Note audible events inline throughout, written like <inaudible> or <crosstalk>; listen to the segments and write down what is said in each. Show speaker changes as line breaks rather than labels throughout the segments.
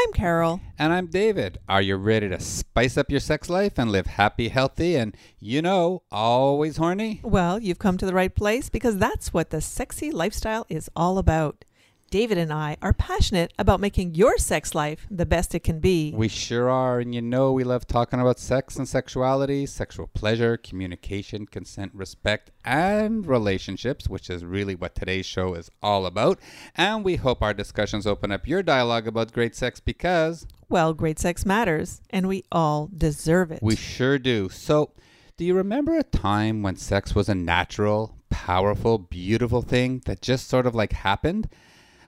I'm Carol.
And I'm David. Are you ready to spice up your sex life and live happy, healthy, and, you know, always horny?
Well, you've come to the right place because that's what the sexy lifestyle is all about. David and I are passionate about making your sex life the best it can be.
We sure are. And you know, we love talking about sex and sexuality, sexual pleasure, communication, consent, respect, and relationships, which is really what today's show is all about. And we hope our discussions open up your dialogue about great sex because,
well, great sex matters, and we all deserve it.
We sure do. So, do you remember a time when sex was a natural, powerful, beautiful thing that just sort of like happened?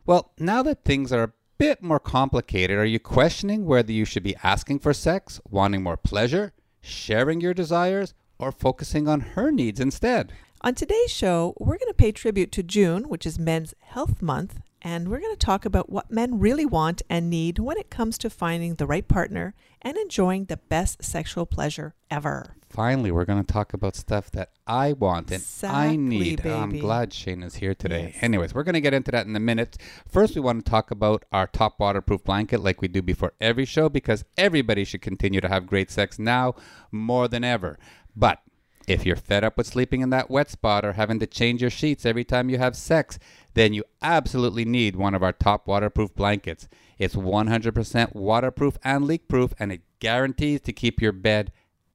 Well, now that things are a bit more complicated, are you questioning whether you should be asking for sex, wanting more pleasure, sharing your desires, or focusing on her needs instead?
On today's show, we're going to pay tribute to June, which is Men's Health Month, and we're going to talk about what men really want and need when it comes to finding the right partner and enjoying the best sexual pleasure ever.
Finally, we're going to talk about stuff that I want and
exactly,
I need.
Oh, baby.
I'm glad Shane is here today.
Yes.
Anyways, we're going to get into that in a minute. First, we want to talk about our top waterproof blanket like we do before every show because everybody should continue to have great sex now more than ever. But if you're fed up with sleeping in that wet spot or having to change your sheets every time you have sex, then you absolutely need one of our top waterproof blankets. It's 100% waterproof and leak proof, and it guarantees to keep your bed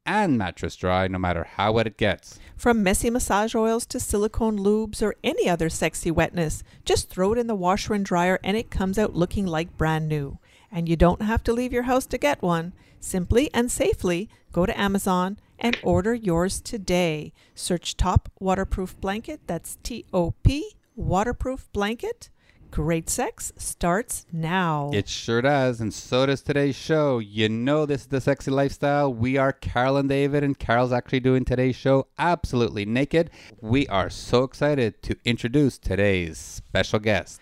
and mattress dry no matter how wet it gets.
From messy massage oils to silicone lubes or any other sexy wetness, just throw it in the washer and dryer and it comes out looking like brand new. And you don't have to leave your house to get one. Simply and safely go to Amazon and order yours today. Search Top Waterproof Blanket, that's T O P, waterproof blanket. Great sex starts now.
It sure does, and so does today's show. You know, this is the sexy lifestyle. We are Carol and David, and Carol's actually doing today's show absolutely naked. We are so excited to introduce today's special guest.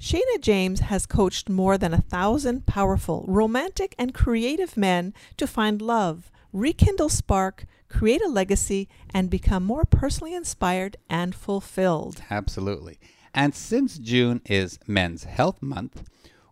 Shana James has coached more than a thousand powerful, romantic, and creative men to find love, rekindle spark, create a legacy, and become more personally inspired and fulfilled.
Absolutely. And since June is Men's Health Month,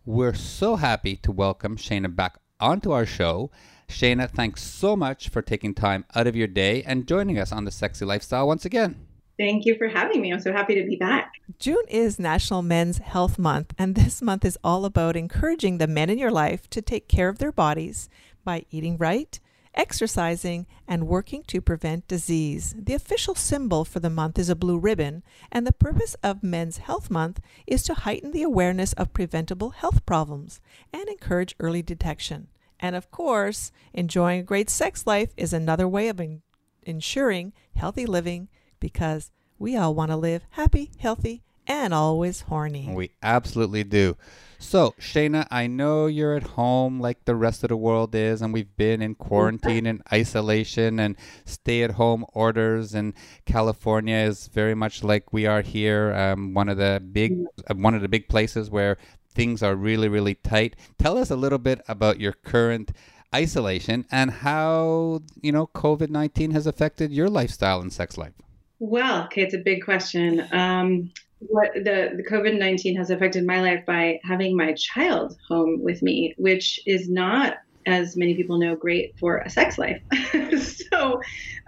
we're so happy to welcome Shana back onto our show. Shana, thanks so much for taking time out of your day and joining us on the Sexy Lifestyle once again.
Thank you for having me. I'm so happy to be back.
June is National Men's Health Month, and this month is all about encouraging the men in your life to take care of their bodies by eating right, exercising, and working to prevent disease. The official symbol for the month is a blue ribbon, and the purpose of Men's Health Month is to heighten the awareness of preventable health problems and encourage early detection. And of course, enjoying a great sex life is another way of in- ensuring healthy living because we all want to live happy, healthy, and always horny.
We absolutely do. So, Shana, I know you're at home like the rest of the world is, and we've been in quarantine and isolation and stay at home orders. And California is very much like we are here, um, one of the big, uh, one of the big places where things are really, really tight. Tell us a little bit about your current isolation and how you know COVID nineteen has affected your lifestyle and sex life.
Well, okay, it's a big question. Um, what the, the COVID 19 has affected my life by having my child home with me, which is not, as many people know, great for a sex life. <laughs> so,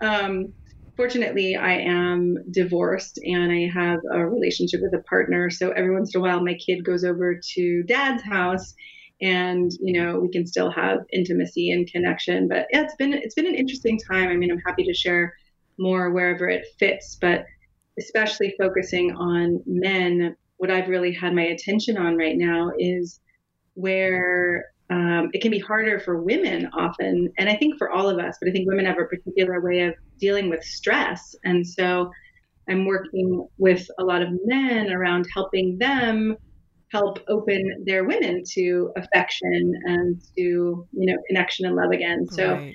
um, fortunately, I am divorced and I have a relationship with a partner. So, every once in a while, my kid goes over to dad's house and you know we can still have intimacy and connection but yeah it's been it's been an interesting time i mean i'm happy to share more wherever it fits but especially focusing on men, what I've really had my attention on right now is where um, it can be harder for women often, and I think for all of us, but I think women have a particular way of dealing with stress. And so I'm working with a lot of men around helping them help open their women to affection and to, you know, connection and love again. So
right.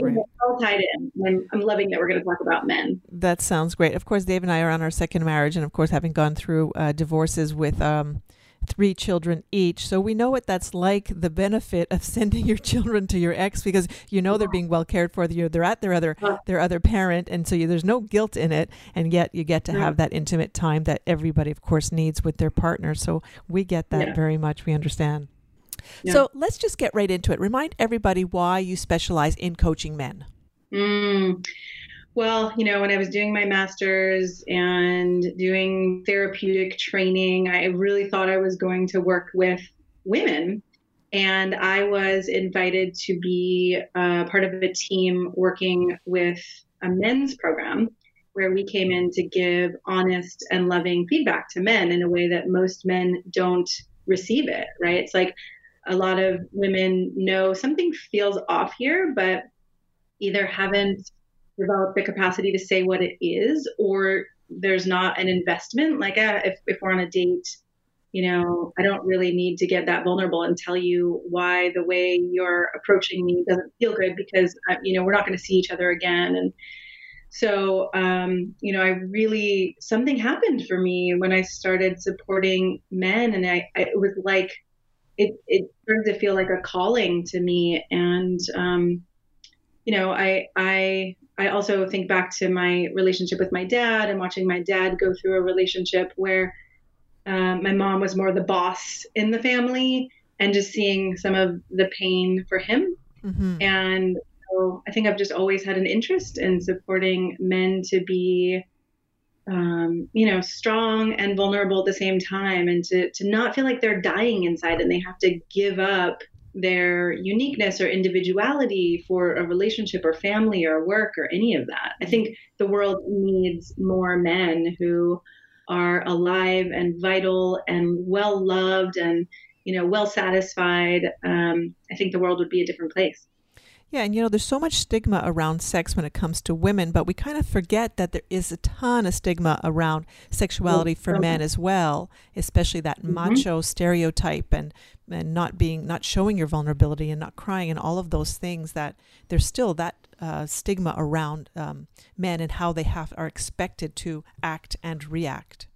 Know, all tied in. I'm, I'm loving that we're going to talk about men.
That sounds great. Of course, Dave and I are on our second marriage, and of course, having gone through uh, divorces with um, three children each. So we know what that's like the benefit of sending your children to your ex because you know they're being well cared for. They're, they're at their other their other parent, and so you, there's no guilt in it, and yet you get to have that intimate time that everybody, of course, needs with their partner. So we get that
Yeah.
very much. We understand.
Yeah.
So let's just get right into it. Remind everybody why you specialize in coaching men.
Mm. Well, you know, when I was doing my master's and doing therapeutic training, I really thought I was going to work with women. And I was invited to be uh, part of a team working with a men's program where we came in to give honest and loving feedback to men in a way that most men don't receive it, right? It's like a lot of women know something feels off here, but either haven't developed the capacity to say what it is or there's not an investment. Like uh, if, if we're on a date you know i don't really need to get that vulnerable and tell you why the way you're approaching me doesn't feel good because uh, you know we're not going to see each other again. And so um, you know i really something happened for me when i started supporting men and i, I it was like it, it started to feel like a calling to me and um, you know, I I I also think back to my relationship with my dad and watching my dad go through a relationship where um, my mom was more the boss in the family and just seeing some of the pain for him.
Mm-hmm.
And so I think I've just always had an interest in supporting men to be, um, you know, strong and vulnerable at the same time and to, to not feel like they're dying inside and they have to give up their uniqueness or individuality for a relationship or family or work or any of that. I think the world needs more men who are alive and vital and well loved and you know well satisfied. Um, I think the world would be a different place.
Yeah, and you know, there's so much stigma around sex when it comes to women, but we kind of forget that there is a ton of stigma around sexuality for men as well, especially that
Mm-hmm.
macho stereotype and and not being not showing your vulnerability and not crying and all of those things that there's still that uh, stigma around um, men and how they have are expected to act and react.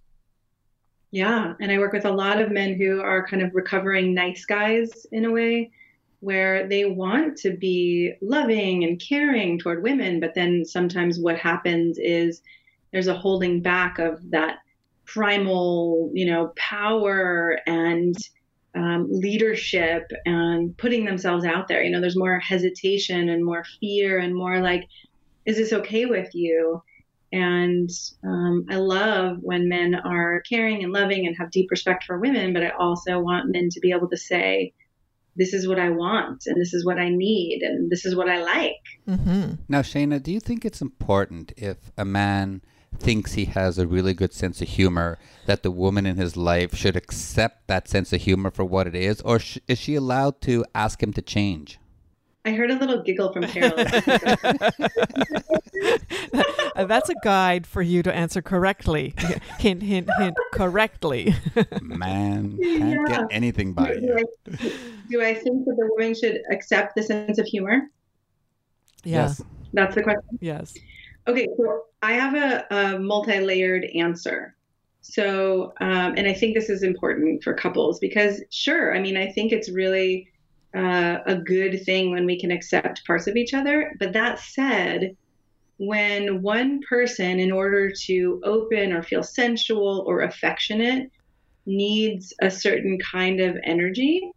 Yeah, and I work with a lot of men who are kind of recovering nice guys in a way where they want to be loving and caring toward women, but then sometimes what happens is there's a holding back of that primal, you know, power and um, leadership and putting themselves out there. You know, there's more hesitation and more fear and more like, is this okay with you? And um, I love when men are caring and loving and have deep respect for women, but I also want men to be able to say, this is what I want and this is what I need and this is what I like.
Mm-hmm.
Now, Shana, do you think it's important if a man thinks he has a really good sense of humor that the woman in his life should accept that sense of humor for what it is, or sh- is she allowed to ask him to change?
I heard a little giggle from Carol. <laughs>
Uh, That's a guide for you to answer correctly. <laughs> hint, hint, hint, correctly.
Man, <laughs> can't get anything by
do,
you.
I, do I think that the woman should accept the sense of humor?
yeah.
That's the question.
Yes.
Okay, so I have a, a multi-layered answer. So, um, and I think this is important for couples because, sure, I mean, I think it's really uh, a good thing when we can accept parts of each other. But that said, when one person, in order to open or feel sensual or affectionate, needs a certain kind of energy,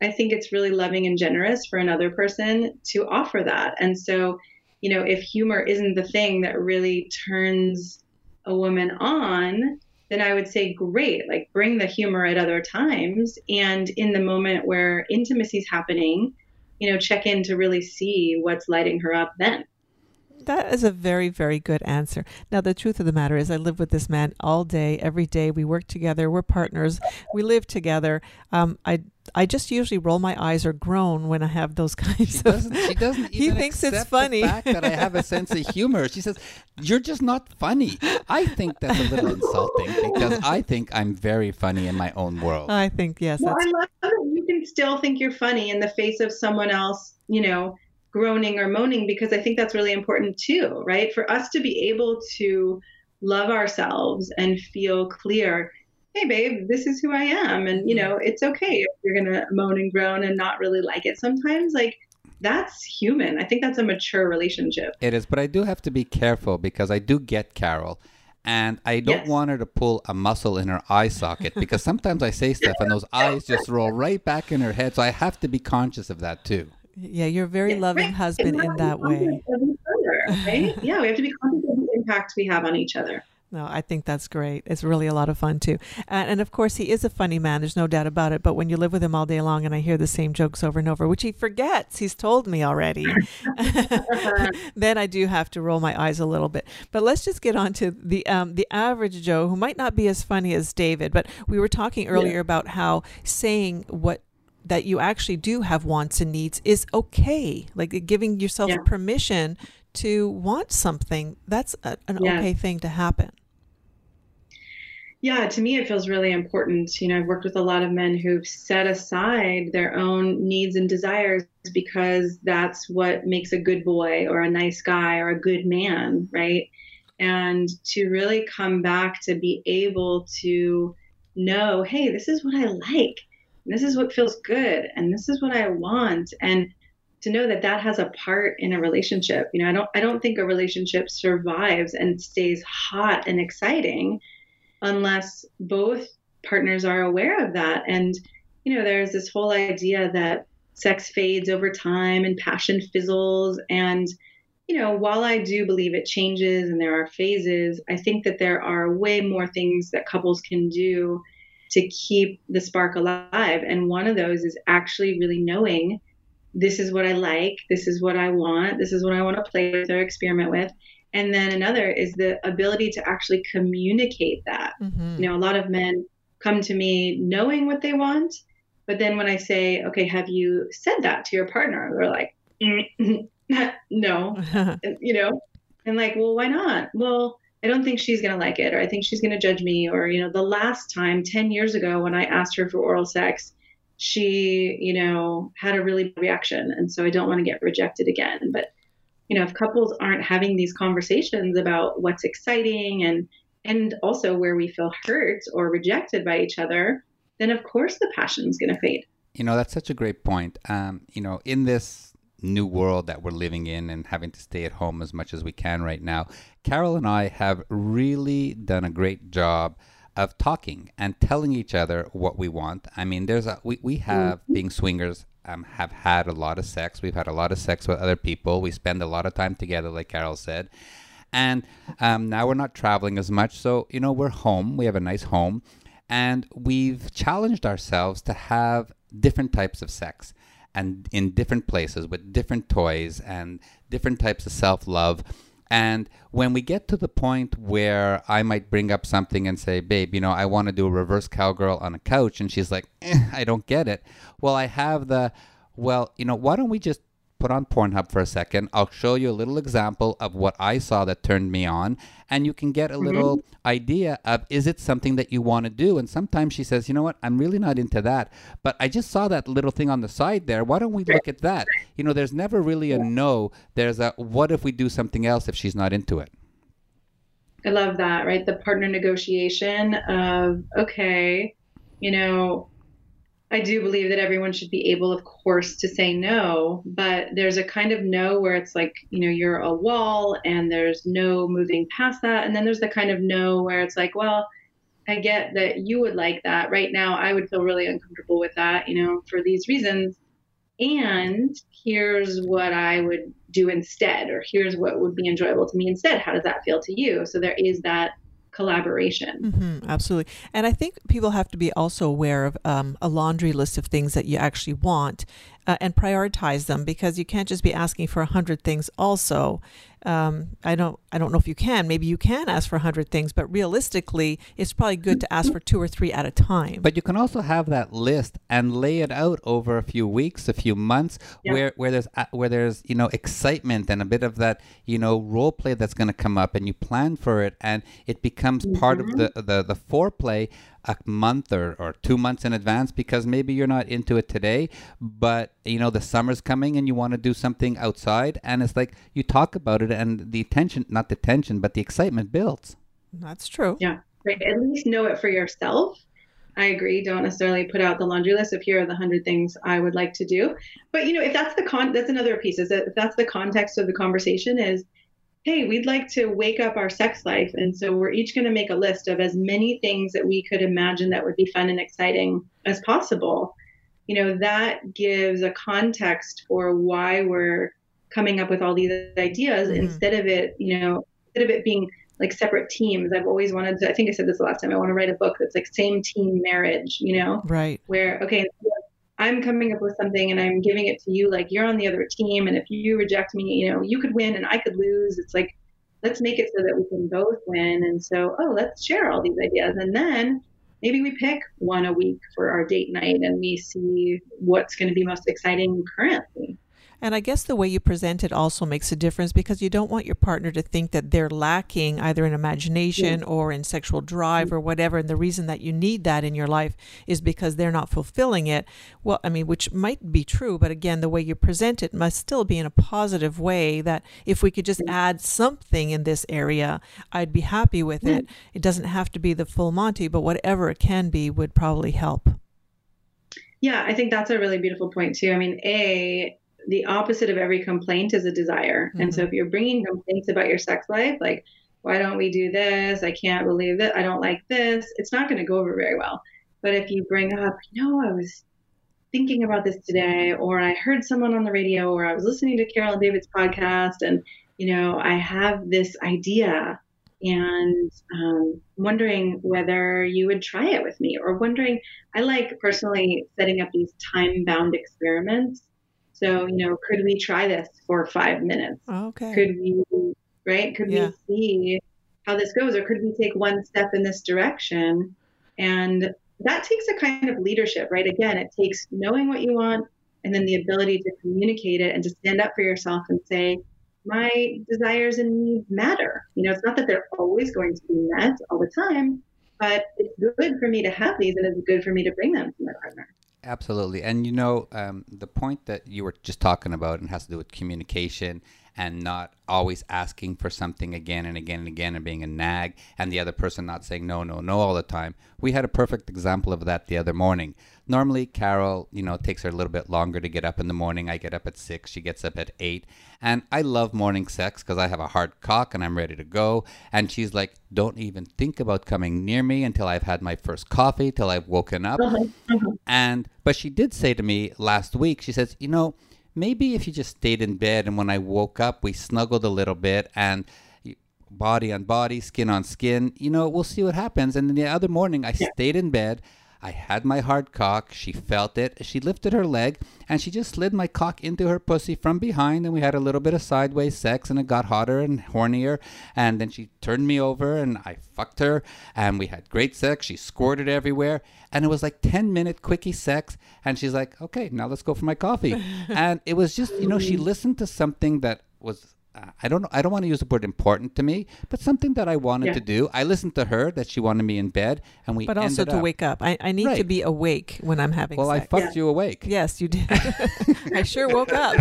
I think it's really loving and generous for another person to offer that. And so, you know, if humor isn't the thing that really turns a woman on, then I would say, great, like bring the humor at other times. And in the moment where intimacy is happening, you know, check in to really see what's lighting her up then.
That is a very, very good answer. Now, the truth of the matter is, I live with this man all day, every day. We work together. We're partners. We live together. Um, I, I just usually roll my eyes or groan when I have those <laughs> kinds
She
of.
doesn't. She doesn't.
He
even
thinks it's
accept
funny.
The fact that I have a sense of humor. She says, "You're just not funny." I think that's a little insulting because I think I'm very funny in my own world.
I think yes.
Well,
That's
I love that you can still think you're funny in the face of someone else, you know, groaning or moaning because I think that's really important too, right? For us to be able to love ourselves and feel clear hey babe this is who i am and you mm. know it's okay if you're gonna moan and groan and not really like it sometimes like that's human i think that's a mature relationship
It is, but I do have to be careful because I do get Carol. And I don't
Yes.
want her to pull a muscle in her eye socket because sometimes I say stuff and those <laughs> eyes just roll right back in her head. So I have to be conscious of that too.
Yeah, you're a very
Yeah,
loving
right.
husband in that way.
other, right? <laughs> yeah we have to be conscious of the impact we have on each other
No, I think that's great. It's really a lot of fun too. And, and of course, he is a funny man. There's no doubt about it. But when you live with him all day long and I hear the same jokes over and over, which he forgets, he's told me already, <laughs> <laughs> then I do have to roll my eyes a little bit. But let's just get on to the um, the average Joe, who might not be as funny as David. But we were talking earlier about how saying what that you actually do have wants and needs is okay. Like giving yourself
Yeah.
permission to want something. That's a, an
Yeah.
okay thing to happen.
Yeah, to me, it feels really important. You know, I've worked with a lot of men who've set aside their own needs and desires because that's what makes a good boy or a nice guy or a good man, right? And to really come back to be able to know, hey, this is what I like, this is what feels good, and this is what I want. And to know that that has a part in a relationship. You know, I don't I don't think a relationship survives and stays hot and exciting unless both partners are aware of that. And, you know, there's this whole idea that sex fades over time and passion fizzles. And, you know, while I do believe it changes and there are phases, I think that there are way more things that couples can do to keep the spark alive. And one of those is actually really knowing this is what I like, this is what I want, this is what I want to play with or experiment with. And then another is the ability to actually communicate that.
Mm-hmm.
You know, a lot of men come to me knowing what they want, but then when I say, okay, have you said that to your partner? They're like, "Mm, <laughs> no, <laughs> you know, and like, well, why not? Well, I don't think she's going to like it, or I think she's going to judge me. Or, you know, the last time, 10 years ago, when I asked her for oral sex, she, you know, had a really bad reaction. And so I don't want to get rejected again. But, you know, if couples aren't having these conversations about what's exciting and, and also where we feel hurt or rejected by each other, then of course the passion is going to fade.
You know, that's such a great point. Um, you know, in this new world that we're living in and having to stay at home as much as we can right now, Carol and I have really done a great job of talking and telling each other what we want. I mean, there's a we, we have being swingers um, have had a lot of sex. We've had a lot of sex with other people. We spend a lot of time together, like Carol said. And um, now we're not traveling as much. So, you know, we're home. We have a nice home. And we've challenged ourselves to have different types of sex and in different places with different toys and different types of self love. And when we get to the point where I might bring up something and say, babe, you know, I want to do a reverse cowgirl on a couch, and she's like, eh, I don't get it. Well, I have the, well, you know, why don't we just put on Pornhub for a second? I'll show you a little example of what I saw that turned me on, and you can get a mm-hmm. little idea of is it something that you want to do? And sometimes she says, you know what, I'm really not into that, but I just saw that little thing on the side there. Why don't we look at that? You know, there's never really a no. There's a what if we do something else if she's not into it?
I love that, right? The partner negotiation of, okay, you know, I do believe that everyone should be able, of course, to say no, but there's a kind of no where it's like, you know, you're a wall and there's no moving past that. And then there's the kind of no where it's like, well, I get that you would like that. Right now, I would feel really uncomfortable with that, you know, for these reasons. And here's what I would do instead, or here's what would be enjoyable to me instead. How does that feel to you? So there is that collaboration.
hmm absolutely. And I think people have to be also aware of um, a laundry list of things that you actually want uh, and prioritize them because you can't just be asking for a hundred things. Also, um, I don't, I don't know if you can. Maybe you can ask for a hundred things, but realistically, it's probably good to ask for two or three at a time.
But you can also have that list and lay it out over a few weeks, a few months,
Yeah.
where where there's uh, where there's you know excitement and a bit of that you know role play that's going to come up, and you plan for it, and it becomes part of the, the the foreplay. A month or, or two months in advance because maybe you're not into it today, but you know the summer's coming and you want to do something outside, and it's like you talk about it and the tension, not the tension, but the excitement builds.
That's true.
Yeah, right. At least know it for yourself. I agree. Don't necessarily put out the laundry list of here are the hundred things I would like to do. But you know, if that's the con, that's another piece. Is that if that's the context of the conversation is hey, we'd like to wake up our sex life. And so we're each going to make a list of as many things that we could imagine that would be fun and exciting as possible. You know, that gives a context for why we're coming up with all these ideas mm-hmm. instead of it, you know, instead of it being like separate teams. I've always wanted to, I think I said this the last time, I want to write a book that's like same team marriage, you know?
Right.
Where, okay, I'm coming up with something and I'm giving it to you, like you're on the other team. And if you reject me, you know, you could win and I could lose. It's like, let's make it so that we can both win. And so, oh, let's share all these ideas. And then maybe we pick one a week for our date night and we see what's going to be most exciting currently.
And I guess the way you present it also makes a difference because you don't want your partner to think that they're lacking either in imagination yeah. or in sexual drive mm-hmm. or whatever. And the reason that you need that in your life is because they're not fulfilling it. Well, I mean, which might be true, but again, the way you present it must still be in a positive way that if we could just add something in this area, I'd be happy with it. It doesn't have to be the full Monty, but whatever it can be would probably help.
Yeah, I think that's a really beautiful point too. I mean, A, the opposite of every complaint is a desire. Mm-hmm. And so mm-hmm. if you're bringing complaints about your sex life, like, why don't we do this? I can't believe that. I don't like this. It's not going to go over very well. But if you bring up, you know, I was thinking about this today, or I heard someone on the radio, or I was listening to Carol and David's podcast, and, you know, I have this idea and um, wondering whether you would try it with me, or wondering, I like personally setting up these time bound experiments so, you know, could we try this for five minutes?
Okay.
Could we, right? Could yeah. we see how this goes? Or could we take one step in this direction? And that takes a kind of leadership, right? Again, it takes knowing what you want and then the ability to communicate it and to stand up for yourself and say, my desires and needs matter. You know, it's not that they're always going to be met all the time, but it's good for me to have these and it's good for me to bring them to my partner.
Absolutely. And you know, um, the point that you were just talking about and has to do with communication and not always asking for something again and again and again and being a nag and the other person not saying no, no, no all the time. We had a perfect example of that the other morning. Normally, Carol, you know, takes her a little bit longer to get up in the morning. I get up at six, she gets up at eight. And I love morning sex because I have a hard cock and I'm ready to go. And she's like, don't even think about coming near me until I've had my first coffee, till I've woken up. <laughs> And, but she did say to me last week, she says, you know, maybe if you just stayed in bed and when I woke up, we snuggled a little bit and body on body, skin on skin, you know, we'll see what happens. And then the other morning, I yeah. stayed in bed. I had my hard cock. She felt it. She lifted her leg and she just slid my cock into her pussy from behind. And we had a little bit of sideways sex and it got hotter and hornier. And then she turned me over and I fucked her and we had great sex. She squirted everywhere. And it was like 10 minute quickie sex. And she's like, okay, now let's go for my coffee. <laughs> and it was just, you know, she listened to something that was I don't know. I don't want to use the word important to me, but something that I wanted yeah. to do. I listened to her that she wanted me in bed, and we.
But also to
up.
wake up. I, I need right. to be awake when I'm having.
Well,
sex.
I fucked yeah. you awake.
Yes, you did. <laughs> I sure woke up.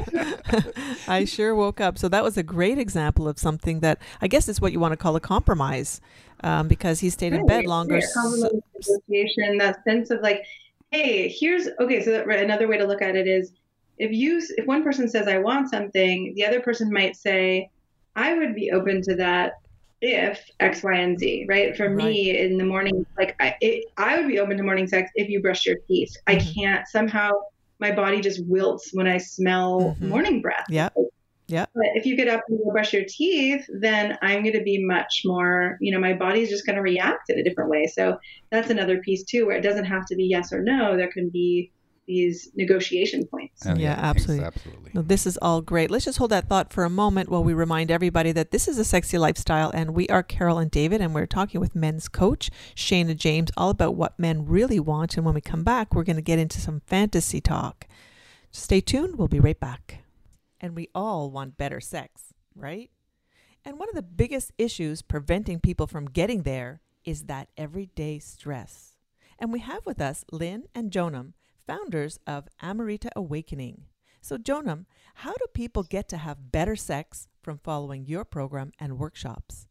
<laughs> I sure woke up. So that was a great example of something that I guess is what you want to call a compromise, um, because he stayed right. in bed longer. Yeah,
so, negotiation, that sense of like, hey, here's okay. So that, another way to look at it is if you if one person says I want something, the other person might say I would be open to that if X, Y, and Z, right? For right. me, in the morning, like I, it, I would be open to morning sex if you brush your teeth. Mm-hmm. I can't somehow. My body just wilts when I smell mm-hmm. morning breath.
Yeah. Yeah.
But if you get up and you brush your teeth, then I'm going to be much more, you know, my body's just going to react in a different way. So that's another piece too, where it doesn't have to be yes or no. There can be these negotiation points.
Oh, yeah, absolutely.
absolutely.
No, this is all great. Let's just hold that thought for a moment while we remind everybody that this is a sexy lifestyle, and we are Carol and David, and we're talking with men's coach Shana James all about what men really want. And when we come back, we're going to get into some fantasy talk. Stay tuned. We'll be right back. And we all want better sex, right? And one of the biggest issues preventing people from getting there is that everyday stress. And we have with us Lynn and Jonam, founders of Amrita Awakening. So, Jonam, how do people get to have better sex from following your program and workshops?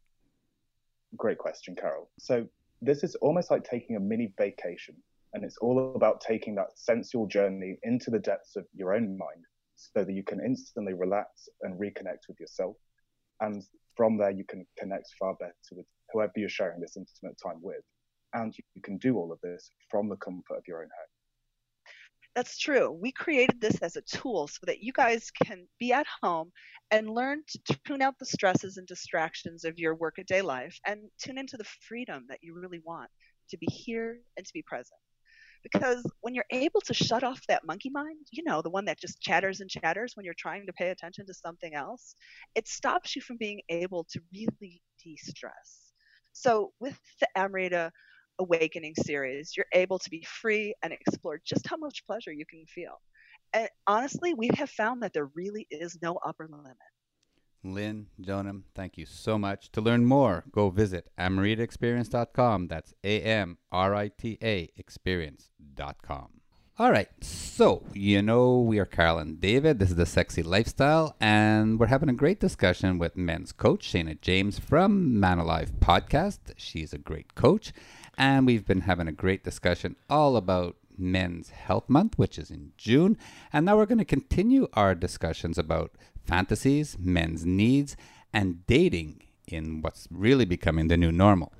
Great question, Carol. So, this is almost like taking a mini vacation, and it's all about taking that sensual journey into the depths of your own mind so that you can instantly relax and reconnect with yourself. And from there, you can connect far better with whoever you're sharing this intimate time with. And you can do all of this from the comfort of your own home.
That's true. We created this as a tool so that you guys can be at home and learn to tune out the stresses and distractions of your workaday life and tune into the freedom that you really want to be here and to be present. Because when you're able to shut off that monkey mind, you know, the one that just chatters and chatters when you're trying to pay attention to something else, it stops you from being able to really de stress. So, with the Amrita Awakening series, you're able to be free and explore just how much pleasure you can feel. And honestly, we have found that there really is no upper limit.
Lynn, Jonam, thank you so much. To learn more, go visit amritaexperience.com. That's A M R I T A experience.com. All right, so you know we are Carol and David. This is the Sexy Lifestyle, and we're having a great discussion with men's coach Shana James from Man Alive podcast. She's a great coach, and we've been having a great discussion all about Men's Health Month, which is in June. And now we're going to continue our discussions about fantasies, men's needs, and dating in what's really becoming the new normal.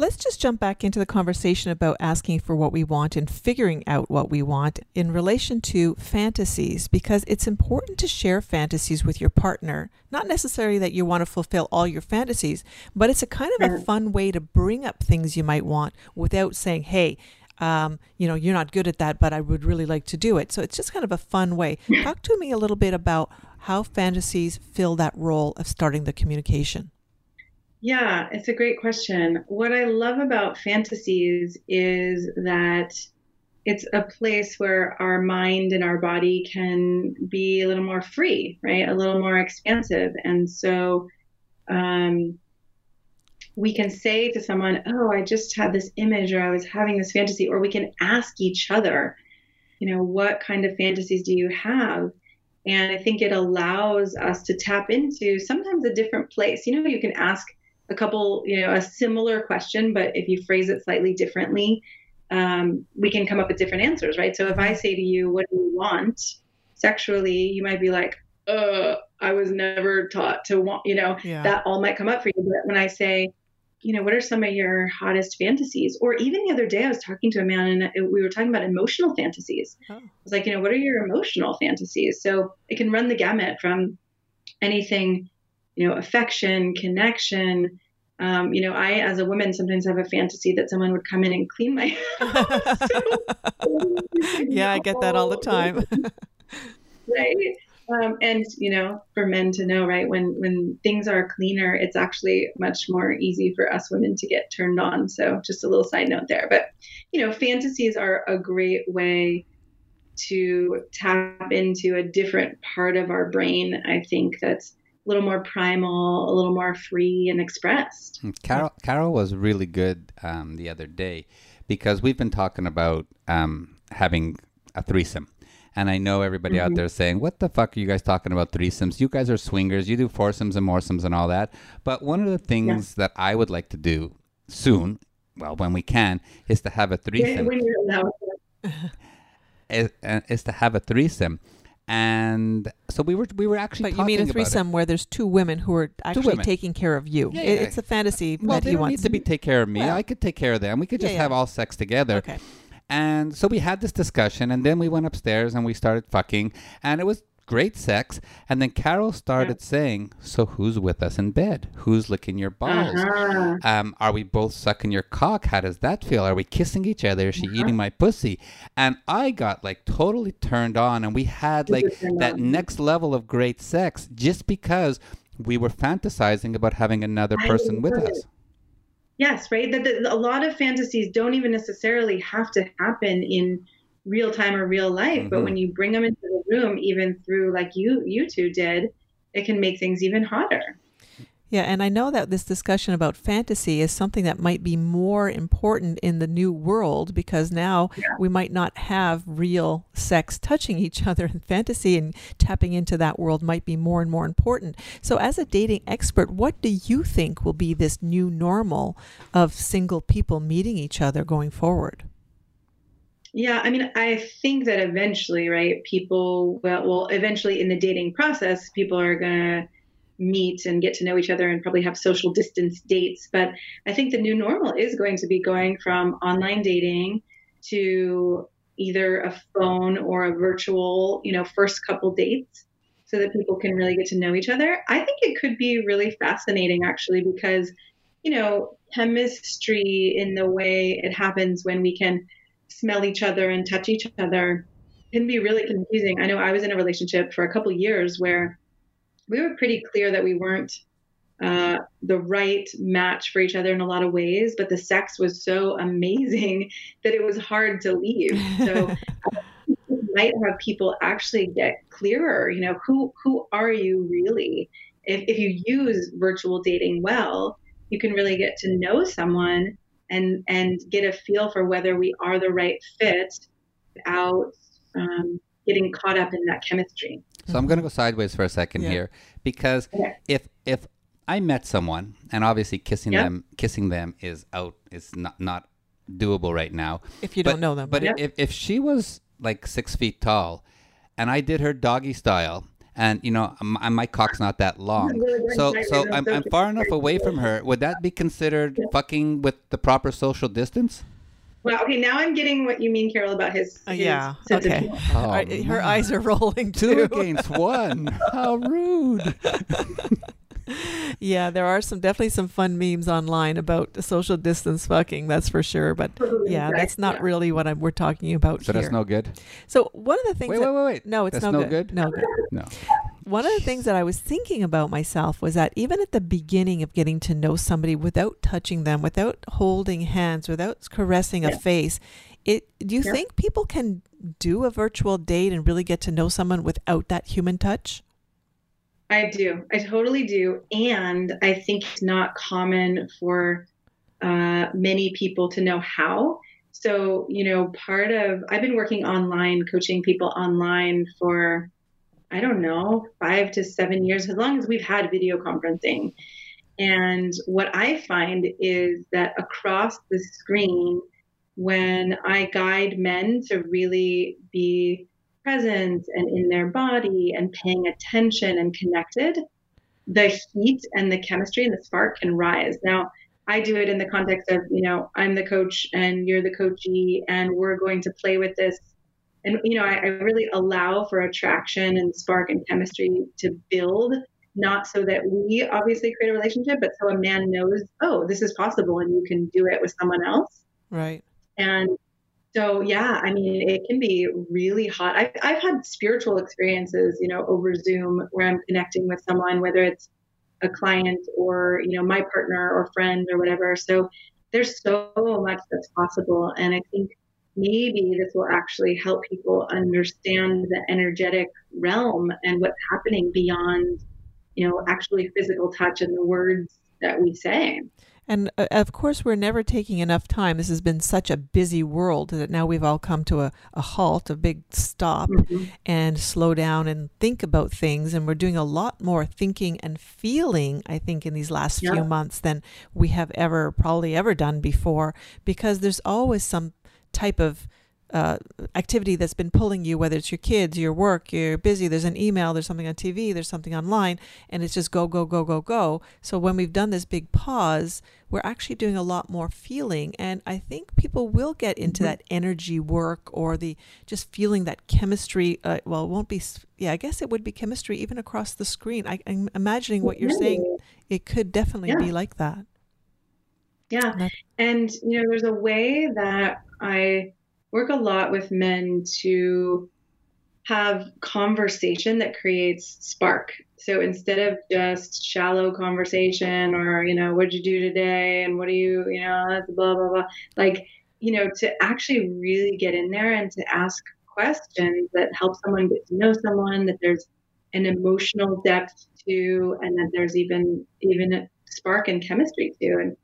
Let's just jump back into the conversation about asking for what we want and figuring out what we want in relation to fantasies because it's important to share fantasies with your partner. Not necessarily that you want to fulfill all your fantasies, but it's a kind of a fun way to bring up things you might want without saying, hey, um, you know, you're not good at that, but I would really like to do it. So it's just kind of a fun way. Talk to me a little bit about how fantasies fill that role of starting the communication.
Yeah, it's a great question. What I love about fantasies is that it's a place where our mind and our body can be a little more free, right? A little more expansive. And so um, we can say to someone, Oh, I just had this image or I was having this fantasy, or we can ask each other, you know, what kind of fantasies do you have? And I think it allows us to tap into sometimes a different place. You know, you can ask a couple, you know, a similar question, but if you phrase it slightly differently, um, we can come up with different answers, right? So if I say to you, What do you want sexually? You might be like, Uh, I was never taught to want, you know, yeah. that all might come up for you. But when I say, you know, what are some of your hottest fantasies? Or even the other day, I was talking to a man and we were talking about emotional fantasies. Oh. I was like, you know, what are your emotional fantasies? So it can run the gamut from anything, you know, affection, connection. Um, you know, I, as a woman, sometimes have a fantasy that someone would come in and clean my <laughs> <laughs> house.
yeah, I get that all the time. <laughs>
right? Um, and you know, for men to know, right, when when things are cleaner, it's actually much more easy for us women to get turned on. So just a little side note there. But you know, fantasies are a great way to tap into a different part of our brain. I think that's little more primal, a little more free and expressed.
Hmm, Carol, Carol was really good um, the other day because we've been talking about um, having a threesome and I know everybody mm-hmm. out there saying, "What the fuck are you guys talking about threesomes? You guys are swingers. You do foursomes and moresomes and all that." But one of the things yeah. that I would like to do soon, well, when we can, is to have a threesome. <laughs> is, uh, is to have a threesome. And so we were we were actually.
But you mean a threesome where there's two women who are actually taking care of you? Yeah, yeah. It's a fantasy
well,
that
he
wants
need to be take care of me. Well, I could take care of them. We could just yeah, have all sex together.
Okay.
And so we had this discussion, and then we went upstairs and we started fucking, and it was great sex. And then Carol started yeah. saying, "So who's with us in bed? Who's licking your balls? Uh-huh. Um, are we both sucking your cock? How does that feel? Are we kissing each other? Is she uh-huh. eating my pussy?" And I got like totally turned on, and we had like that next level of great sex just because we were fantasizing about having another person with us.
Yes, right. That a lot of fantasies don't even necessarily have to happen in real time or real life, mm-hmm. but when you bring them into the room, even through like you you two did, it can make things even hotter.
Yeah, and I know that this discussion about fantasy is something that might be more important in the new world because now yeah. we might not have real sex touching each <laughs> other in fantasy and tapping into that world might be more and more important. So as a dating expert, what do you think will be this new normal of single people meeting each other going forward?
Yeah, I mean, I think that eventually, right, people, well, well eventually in the dating process, people are going to meet and get to know each other and probably have social distance dates. But I think the new normal is going to be going from online dating to either a phone or a virtual, you know, first couple dates so that people can really get to know each other. I think it could be really fascinating actually because, you know, chemistry in the way it happens when we can smell each other and touch each other can be really confusing. I know I was in a relationship for a couple years where we were pretty clear that we weren't uh, the right match for each other in a lot of ways, but the sex was so amazing <laughs> that it was hard to leave. So <laughs> might have people actually get clearer. You know, who who are you really? If if you use virtual dating well, you can really get to know someone and and get a feel for whether we are the right fit without um, getting caught up in that chemistry.
So I'm going to go sideways for a second yeah. here because okay. if if I met someone and obviously kissing yep. them kissing them is out is not not doable right now.
If you
but,
don't know them,
but yep. if if she was like six feet tall, and I did her doggy style, and you know my, my cock's not that long, so so I'm I'm far enough away from her. Would that be considered fucking with the proper social distance?
Well, okay, now I'm getting what you mean, Carol, about his.
Uh, yeah. okay. Oh, her eyes are rolling
too. Two against one. How rude. <laughs>
yeah, there are some definitely some fun memes online about social distance fucking. That's for sure. But <laughs> yeah, that's not yeah. really what I'm, we're talking about
so
here.
that's no good.
So one of the things.
Wait, that, wait, wait, wait.
No, it's
that's
no,
no
good.
good.
No good. <laughs>
No
one of the things that I was thinking about myself was that even at the beginning of getting to know somebody without touching them, without holding hands, without caressing yeah. a face, it do you yeah. think people can do a virtual date and really get to know someone without that human touch?
I do. I totally do. And I think it's not common for uh, many people to know how. So, you know, part of, I've been working online, coaching people online for I don't know, five to seven years, as long as we've had video conferencing. And what I find is that across the screen, when I guide men to really be present and in their body and paying attention and connected, the heat and the chemistry and the spark can rise. Now, I do it in the context of, you know, I'm the coach and you're the coachee, and we're going to play with this. And you know I, I, really allow for attraction and spark and chemistry to build not so that we obviously create a relationship but so a man knows oh this is possible and you can do it with someone else.
Right.
And so yeah i mean it can be really hot I've, I've had spiritual experiences you know over zoom where i'm connecting with someone whether it's a client or you know my partner or friend or whatever so there's so much that's possible and i think maybe this will actually help people understand the energetic realm and what's happening beyond, you know, actually physical touch and the words that we say.
And uh, of course, we're never taking enough time. This has been such a busy world that now we've all come to a, a halt, a big stop, mm-hmm. and slow down and think about things. And we're doing a lot more thinking and feeling, I think, in these last yeah. few months than we have ever, probably ever done before, because there's always some type of uh, activity that's been pulling you, whether it's your kids, your work, you're busy, there's an email, there's something on TV, there's something online, and it's just go, go, go, go, go. So when we've done this big pause, we're actually doing a lot more feeling. And I think people will get into mm-hmm. that energy work or the just feeling that chemistry. Uh, well, it won't be, yeah, I guess it would be chemistry even across the screen. I, am imagining what you're saying. It could definitely yeah. be like that.
Yeah. And, you know, there's a way that I work a lot with men to have conversation that creates spark. So instead of just shallow conversation or, you know, what'd you do today and what do you, you know, blah, blah, blah, like, you know, to actually really get in there and to ask questions that help someone get to know someone, that there's an emotional depth to, and that there's even even a spark in chemistry too. And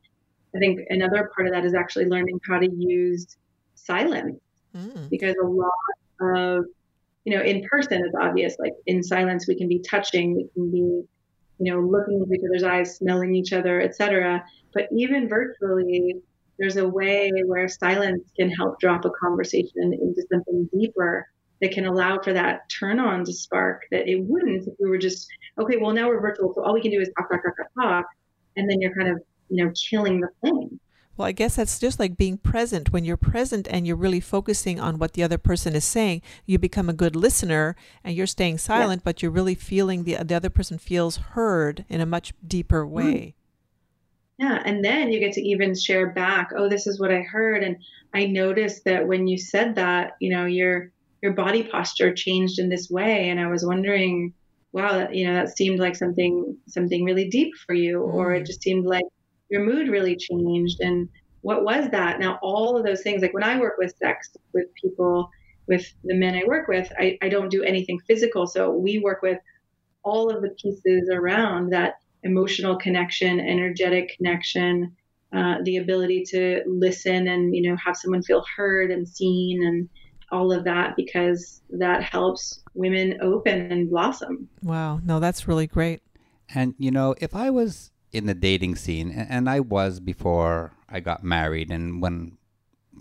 I think another part of that is actually learning how to use silence mm. because a lot of you know in person it's obvious like in silence we can be touching we can be you know looking into each other's eyes smelling each other etc but even virtually there's a way where silence can help drop a conversation into something deeper that can allow for that turn on to spark that it wouldn't if we were just okay well now we're virtual so all we can do is talk talk talk talk talk and then you're kind of you know killing the flame
well, I guess that's just like being present. When you're present and you're really focusing on what the other person is saying, you become a good listener and you're staying silent, yeah. but you're really feeling the the other person feels heard in a much deeper mm-hmm. way.
Yeah, and then you get to even share back, oh, this is what I heard and I noticed that when you said that, you know, your your body posture changed in this way and I was wondering, wow, that, you know, that seemed like something something really deep for you mm. or it mm. just seemed like your mood really changed and what was that? Now all of those things like when i work with sex with people with the men i work with i, I don't do anything physical. So we work with all of the pieces around that emotional connection energetic connection uh, the ability to listen and you know have someone feel heard and seen and all of that because that helps women open and blossom.
Wow. No that's really great.
And you know if i was in the dating scene, and I was before I got married. And when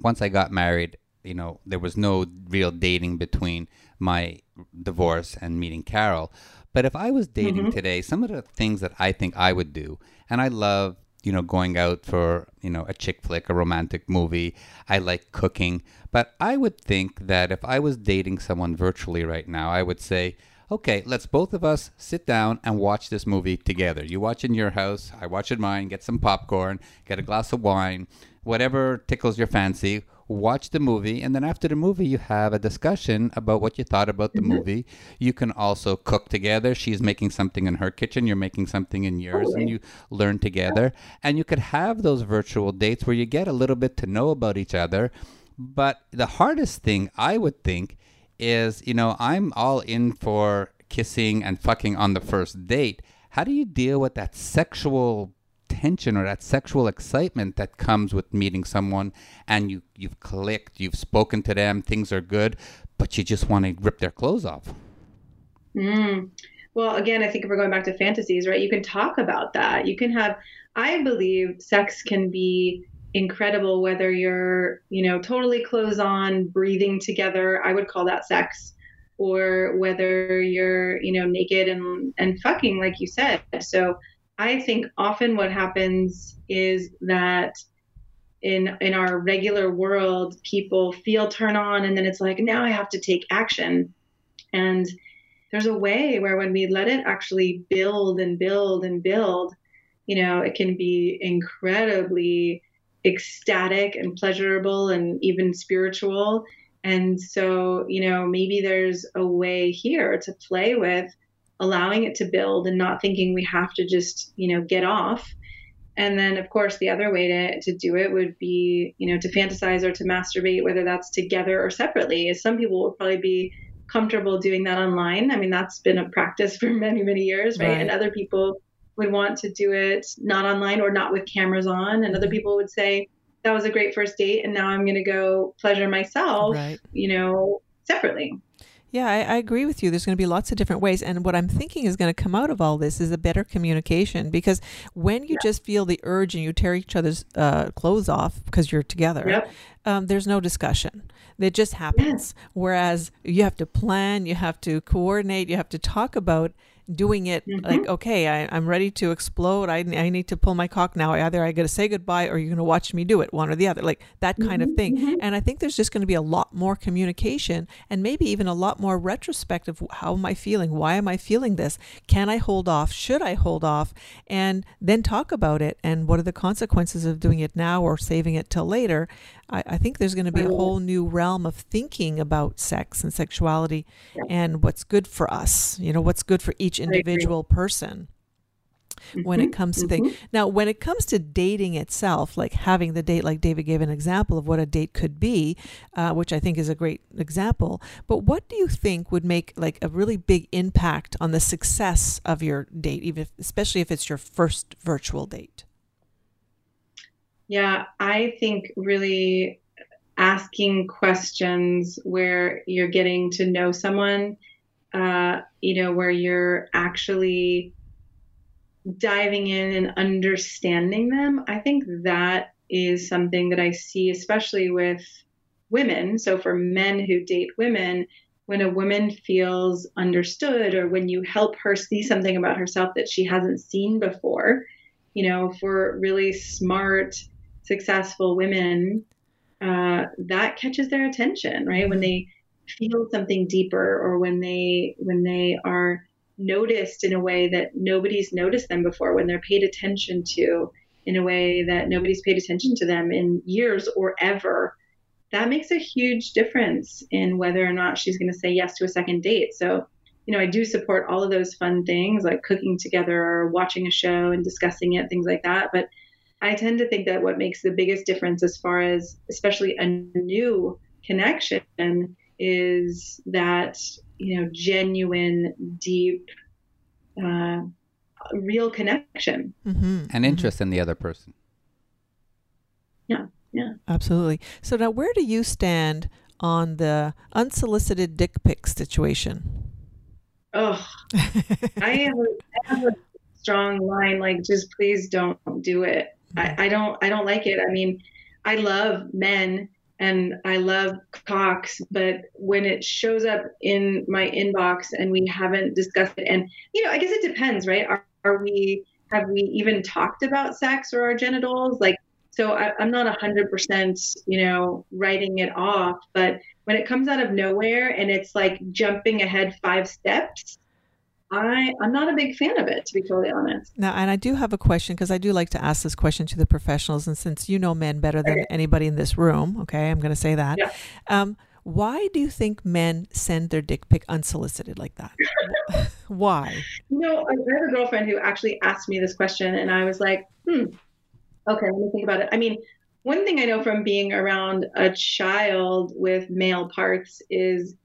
once I got married, you know, there was no real dating between my divorce and meeting Carol. But if I was dating mm-hmm. today, some of the things that I think I would do, and I love, you know, going out for, you know, a chick flick, a romantic movie. I like cooking. But I would think that if I was dating someone virtually right now, I would say, okay, let's both of us sit down and watch this movie together. You watch in your house, I watch in mine, get some popcorn, get a glass of wine, whatever tickles your fancy. Watch the movie, and then after the movie, you have a discussion about what you thought about the mm-hmm. movie. You can also cook together. She's making something in her kitchen, you're making something in yours, and you learn together. And you could have those virtual dates where you get a little bit to know about each other. But the hardest thing, I would think, is, you know, I'm all in for kissing and fucking on the first date. How do you deal with that sexual tension or that sexual excitement that comes with meeting someone and you you've clicked, you've spoken to them, things are good, but you just want to rip their clothes off?
Mm. Well, again, I think if we're going back to fantasies, right? You can talk about that. You can have I believe sex can be incredible whether you're you know totally clothes on breathing together i would call that sex or whether you're you know naked and and fucking like you said. So i think often what happens is that in in our regular world people feel turn on and then it's like now i have to take action. And there's a way where when we let it actually build and build and build you know it can be incredibly ecstatic and pleasurable and even spiritual. And so, you know, maybe there's a way here to play with allowing it to build and not thinking we have to just, you know, get off. And then, of course, the other way to, to do it would be, you know, to fantasize or to masturbate, whether that's together or separately. Some people will probably be comfortable doing that online. I mean, that's been a practice <laughs> for many, many years, right? right. And other people would want to do it not online or not with cameras on. And other people would say, that was a great first date and now I'm going to go pleasure myself, right. you know, separately.
Yeah, I, I, agree with you. There's going to be lots of different ways. And what I'm thinking is going to come out of all this is a better communication because when you yeah. just feel the urge and you tear each other's uh, clothes off because you're together, yep. um, there's no discussion. It just happens. Whereas you have to plan, you have to coordinate, you have to talk about doing it mm-hmm. like okay I, i'm ready to explode. I, I need to pull my cock now. Either i gotta say goodbye or you're gonna watch me do it one or the other like that kind mm-hmm. of thing. mm-hmm. and i think there's just going to be a lot more communication and maybe even a lot more retrospective how am i feeling? Why am i feeling this? Can i hold off? Should i hold off? And then talk about it and what are the consequences of doing it now or saving it till later I, I think there's going to be a mm-hmm. whole new realm of thinking about sex and sexuality and what's good for us, you know, what's good for each individual person. when it mm-hmm. comes to mm-hmm. things. Now, when it comes to dating itself, like having the date, like David gave an example of what a date could be, uh, which I think is a great example. But what do you think would make like a really big impact on the success of your date, even if, especially if it's your first virtual date?
Yeah, I think really asking questions where you're getting to know someone, uh, you know, where you're actually diving in and understanding them. I think that is something that I see, especially with women. So for men who date women, when a woman feels understood or when you help her see something about herself that she hasn't seen before, you know, for really smart, successful women, uh, that catches their attention, right? When they feel something deeper or when they when they are noticed in a way that nobody's noticed them before, when they're paid attention to in a way that nobody's paid attention to them in years or ever, that makes a huge difference in whether or not she's going to say yes to a second date. So, you know, I do support all of those fun things like cooking together or watching a show and discussing it, things like that. But I tend to think that what makes the biggest difference as far as especially a new connection is that, you know, genuine, deep, uh, real connection
Mm-hmm.
and interest in the other person.
Yeah, yeah.
Absolutely. So now, where do you stand on the unsolicited dick pic situation?
Oh, <laughs> I have, a, I have a strong line like just please don't do it. I, I don't I don't like it. I mean, I love men and I love cocks, but when it shows up in my inbox and we haven't discussed it, and you know, I guess it depends, right? Are, are we have we even talked about sex or our genitals? Like, so I, I'm not a hundred percent, you know, writing it off, but when it comes out of nowhere and it's like jumping ahead five steps, I I'm not a big fan of it, to be totally honest.
Now, and I do have a question because I do like to ask this question to the professionals, and since you know men better than
Okay.
anybody in this room, okay, I'm going to say that.
Yeah.
Um, why do you think men send their dick pic unsolicited like that? <laughs> why?
You know, I I have a girlfriend who actually asked me this question, and I was like, hmm, okay, let me think about it. I mean, one thing I know from being around a child with male parts is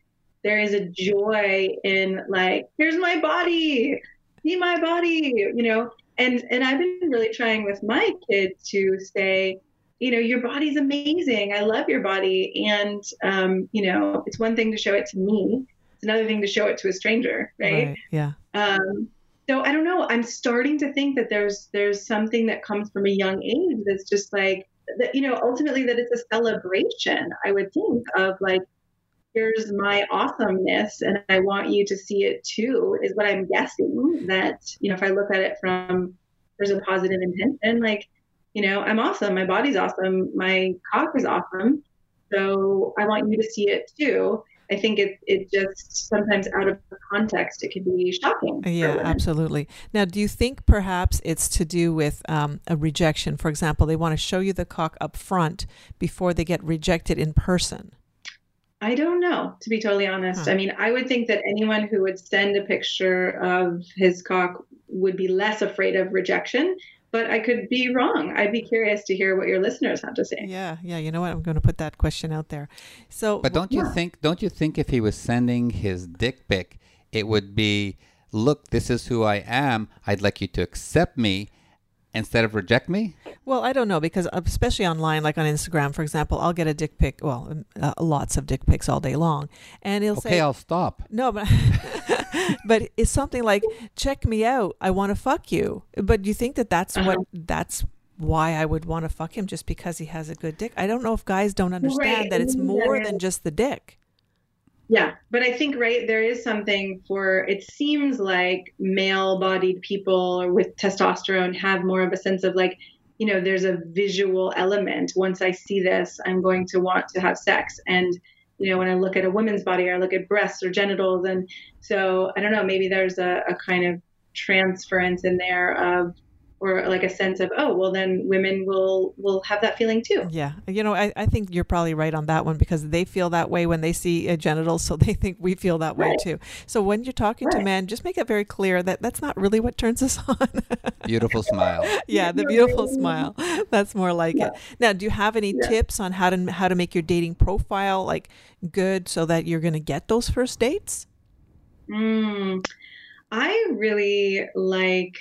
there is a joy in like, here's my body, see my body, you know. And and I've been really trying with my kid to say, you know, your body's amazing. I love your body, and um, you know, it's one thing to show it to me. It's another thing to show it to a stranger, right?
Yeah.
Um, so I don't know. I'm starting to think that there's there's something that comes from a young age that's just like that. You know, ultimately that it's a celebration. I would think of like, here's my awesomeness, and I want you to see it too. Is what I'm guessing. That you know, if I look at it from there's a positive intention, like you know, I'm awesome. My body's awesome. My cock is awesome. So I want you to see it too. I think it it just sometimes out of context it can be shocking.
Yeah, absolutely. Now, do you think perhaps it's to do with um, a rejection? For example, they want to show you the cock up front before they get rejected in person.
I don't know, to be totally honest.
Huh.
I mean, I would think that anyone who would send a picture of his cock would be less afraid of rejection, but I could be wrong. I'd be curious to hear what your listeners have to say.
Yeah, yeah. You know what? I'm going to put that question out there. So,
But don't you
Yeah.
think? Don't you think if he was sending his dick pic, it would be, look, this is who I am. I'd like you to accept me, instead of reject me.
Well, I don't know because uh, especially online, like on Instagram, for example, I'll get a dick pic. Well, uh, lots of dick pics all day long, and he'll
Okay,
say, "Okay,
I'll stop.
"No, but <laughs> but it's something like, check me out. I want to fuck you." But do you think that that's what that's why I would want to fuck him just because he has a good dick? I don't know if guys don't understand
Right,
that it's more
yeah.
than just the dick.
Yeah, but I think right there is something for it seems like male-bodied people with testosterone have more of a sense of like, you know, there's a visual element. Once I see this, I'm going to want to have sex. And you know, when I look at a woman's body or I look at breasts or genitals, and so I don't know, maybe there's a, a kind of transference in there of or like a sense of oh well then women will will have that feeling too
Yeah. You know, I, I think you're probably right on that one because they feel that way when they see a genitals, so they think we feel that way too. So when you're talking to men, just make it very clear that that's not really what turns us <laughs> on.
Beautiful smile.
yeah, the beautiful smile. <laughs> That's more like it. Now, do you have any
Yeah.
tips on how to how to make your dating profile like good so that you're going to get those first dates?
Mm, I really like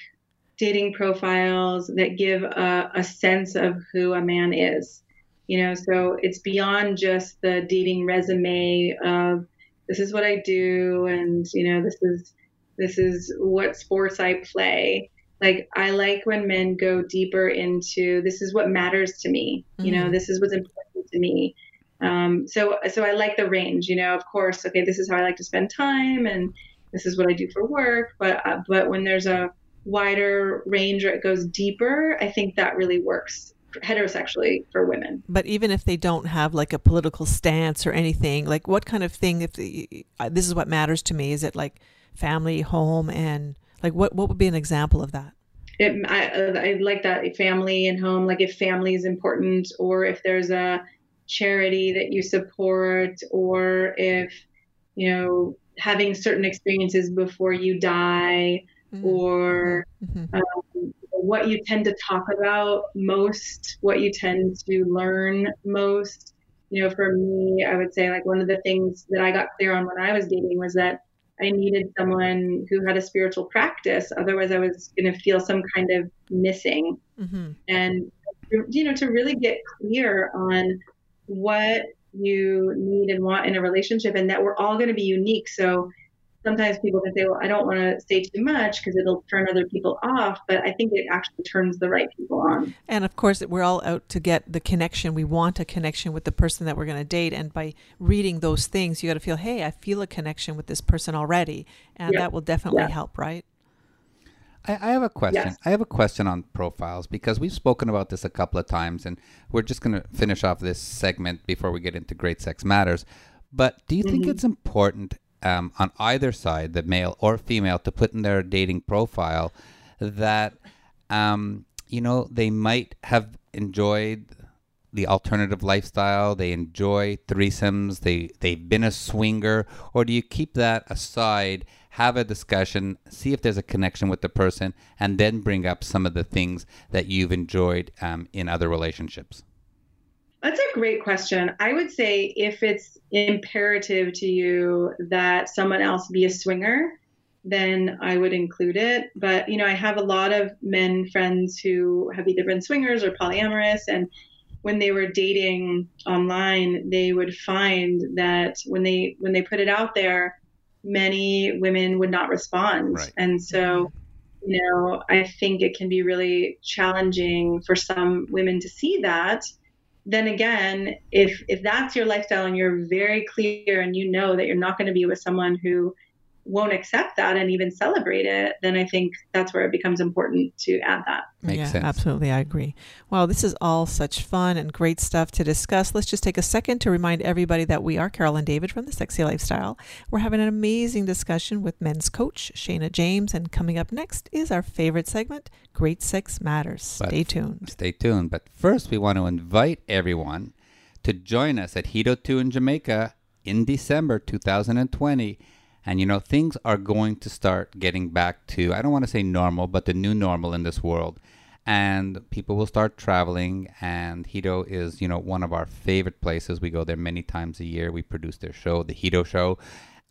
dating profiles that give a, a sense of who a man is. You know, so it's beyond just the dating resume of this is what I do and you know this is this is what sports I play. Like I like when men go deeper into this is what matters to me. You know,
Mhm.
this is what's important to me. Um, so so I like the range. You know, of course, okay, this is how I like to spend time and this is what I do for work. But uh, but when there's a wider range or it goes deeper, I think that really works heterosexually for women.
But even if they don't have like a political stance or anything, like what kind of thing if the, uh, this is what matters to me, is it like family, home and like what what would be an example of that?
It, I, I like that family and home. Like if family is important, or if there's a charity that you support, or if you know having certain experiences before you die,
Mm.
or
Mhm.
um, what you tend to talk about most, what you tend to learn most. You know, for me, I would say like one of the things that I got clear on when I was dating was that I needed someone who had a spiritual practice. Otherwise, I was going to feel some kind of missing.
Mhm.
And, you know, to really get clear on what you need and want in a relationship and that we're all going to be unique. So, sometimes people can say, well, I don't want to say too much because it'll turn other people off. But I think it actually turns the right people on.
And of course, we're all out to get the connection. We want a connection with the person that we're going to date. And by reading those things, you got to feel, hey, I feel a connection with this person already. And
Yeah.
that will definitely
Yeah.
help, right?
I, I have a question.
Yes.
I have a question on profiles because we've spoken about this a couple of times, and we're just going to finish off this segment before we get into great sex matters. But do you think
Mm-hmm.
it's important um, on either side, the male or female, to put in their dating profile that um, you know they might have enjoyed the alternative lifestyle, they enjoy threesomes, they they've been a swinger, or do you keep that aside, have a discussion, see if there's a connection with the person, and then bring up some of the things that you've enjoyed um, in other relationships?
That's a great question. I would say if it's imperative to you that someone else be a swinger, then I would include it. But, you know, I have a lot of men friends who have either been swingers or polyamorous. And when they were dating online, they would find that when they when they put it out there, many women would not respond.
Right.
And so, you know, I think it can be really challenging for some women to see that then again, if if that's your lifestyle and you're very clear and you know that you're not going to be with someone who won't accept that and even celebrate it, then I think that's where it becomes important to add that.
Makes
yeah,
sense.
absolutely. I agree. Wow, this is all such fun and great stuff to discuss. Let's just take a second to remind everybody that we are Carol and David from the Sexy Lifestyle. We're having an amazing discussion with men's coach Shana James, and coming up next is our favorite segment, Great Sex Matters.
But-
Stay tuned.
Stay tuned. But first, we want to invite everyone to join us at Hedo 2 in Jamaica in December 2020. And you know, things are going to start getting back to, I don't want to say normal, but the new normal in this world. And people will start traveling. And Hedo is, you know, one of our favorite places. We go there many times a year. We produce their show, The Hedo Show.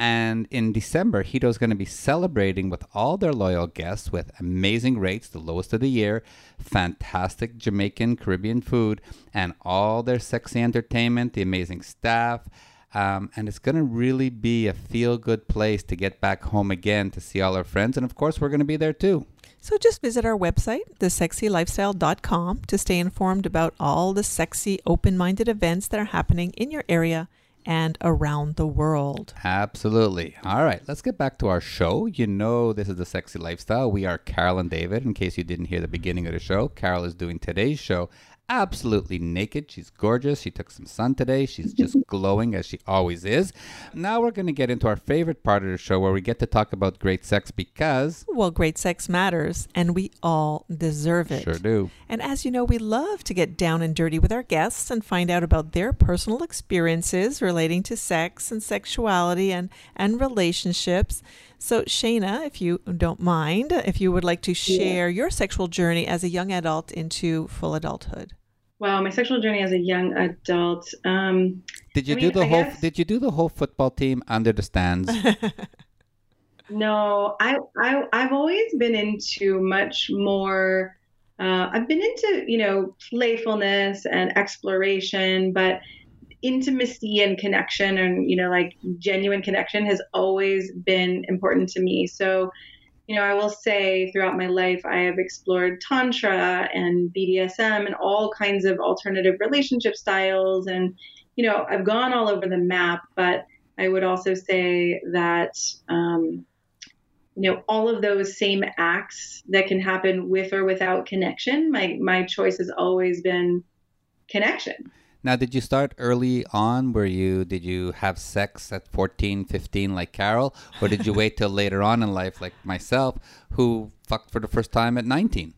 And in December, Hedo's going to be celebrating with all their loyal guests with amazing rates, the lowest of the year, fantastic Jamaican Caribbean food, and all their sexy entertainment, the amazing staff. Um, and it's going to really be a feel good place to get back home again to see all our friends. And of course, we're going to be there too.
So just visit our website, thesexylifestyle.com, to stay informed about all the sexy, open minded events that are happening in your area and around the world.
Absolutely. All right, let's get back to our show. You know, this is the sexy lifestyle. We are Carol and David. In case you didn't hear the beginning of the show, Carol is doing today's show absolutely naked. She's gorgeous. She took some sun today. She's just <laughs> glowing as she always is. Now we're going to get into our favorite part of the show where we get to talk about great sex because.
Well, great sex matters, and we all deserve it.
Sure do.
And as you know, we love to get down and dirty with our guests and find out about their personal experiences relating to sex and sexuality and, and relationships. So, Shana, if you don't mind, if you would like to share your sexual journey as a young adult into full adulthood.
Wow, my sexual journey as a young adult. Um,
Did you
I
do
mean,
the
I
whole?
guess-
Did you do the whole football team under the stands? <laughs>
no, I, I I've always been into much more. Uh, I've been into you know playfulness and exploration, but intimacy and connection and you know like genuine connection has always been important to me. So you know, I will say throughout my life, I have explored Tantra and BDSM and all kinds of alternative relationship styles. And, you know, I've gone all over the map, but I would also say that, um, you know, all of those same acts that can happen with or without connection, my, my choice has always been connection.
Now, did you start early on? Were you did you have sex at 14, 15 like Carol, or did you wait till later on in life like myself, who fucked for the first time at 19?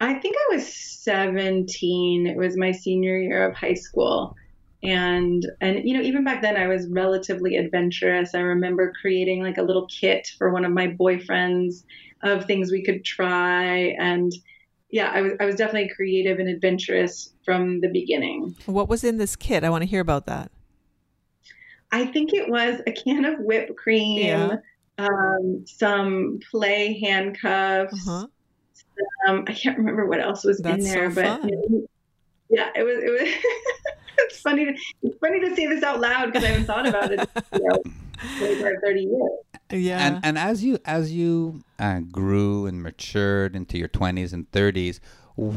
I think I was 17. It was my senior year of high school. And and you know, even back then I was relatively adventurous. I remember creating like a little kit for one of my boyfriends of things we could try and yeah, I was I was definitely creative and adventurous from the beginning.
What was in this kit? I want to hear about that.
I think it was a can of whipped cream,
Yeah.
um, some play handcuffs,
Uh-huh.
Um, I can't remember what else was
That's
in there,
so
but
fun.
yeah, it was. It was. <laughs> it's funny. To, it's funny to say this out loud because I haven't thought about it. You know, 25, 30 years.
Yeah.
And and as you as you uh, grew and matured into your 20s and 30s,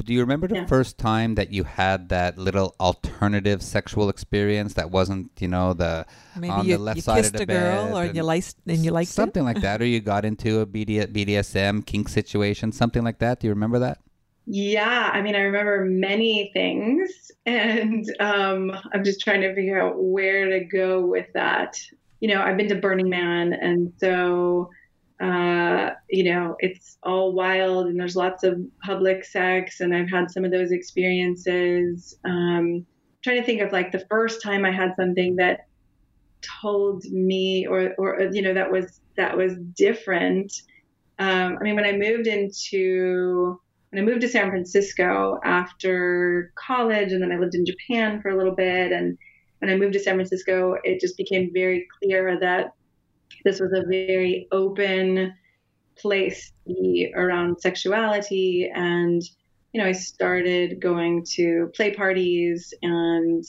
do you remember the
Yeah.
first time that you had that little alternative sexual experience that wasn't, you know, the
Maybe
on
you,
the left
you
side
kissed
of the
a girl or
and
you liked and you liked
something like that, or you got into a BD, BDSM kink situation, something like that? Do you remember that?
Yeah, I mean, I remember many things, <laughs> and um, I'm just trying to figure out where to go with that. You know, I've been to Burning Man, and so uh, you know, it's all wild, and there's lots of public sex, and I've had some of those experiences. Um, trying to think of like the first time I had something that told me, or or you know, that was that was different. Um, I mean, when I moved into when I moved to San Francisco after college, and then I lived in Japan for a little bit. And when I moved to San Francisco, it just became very clear that this was a very open place to be around sexuality. And, you know, I started going to play parties and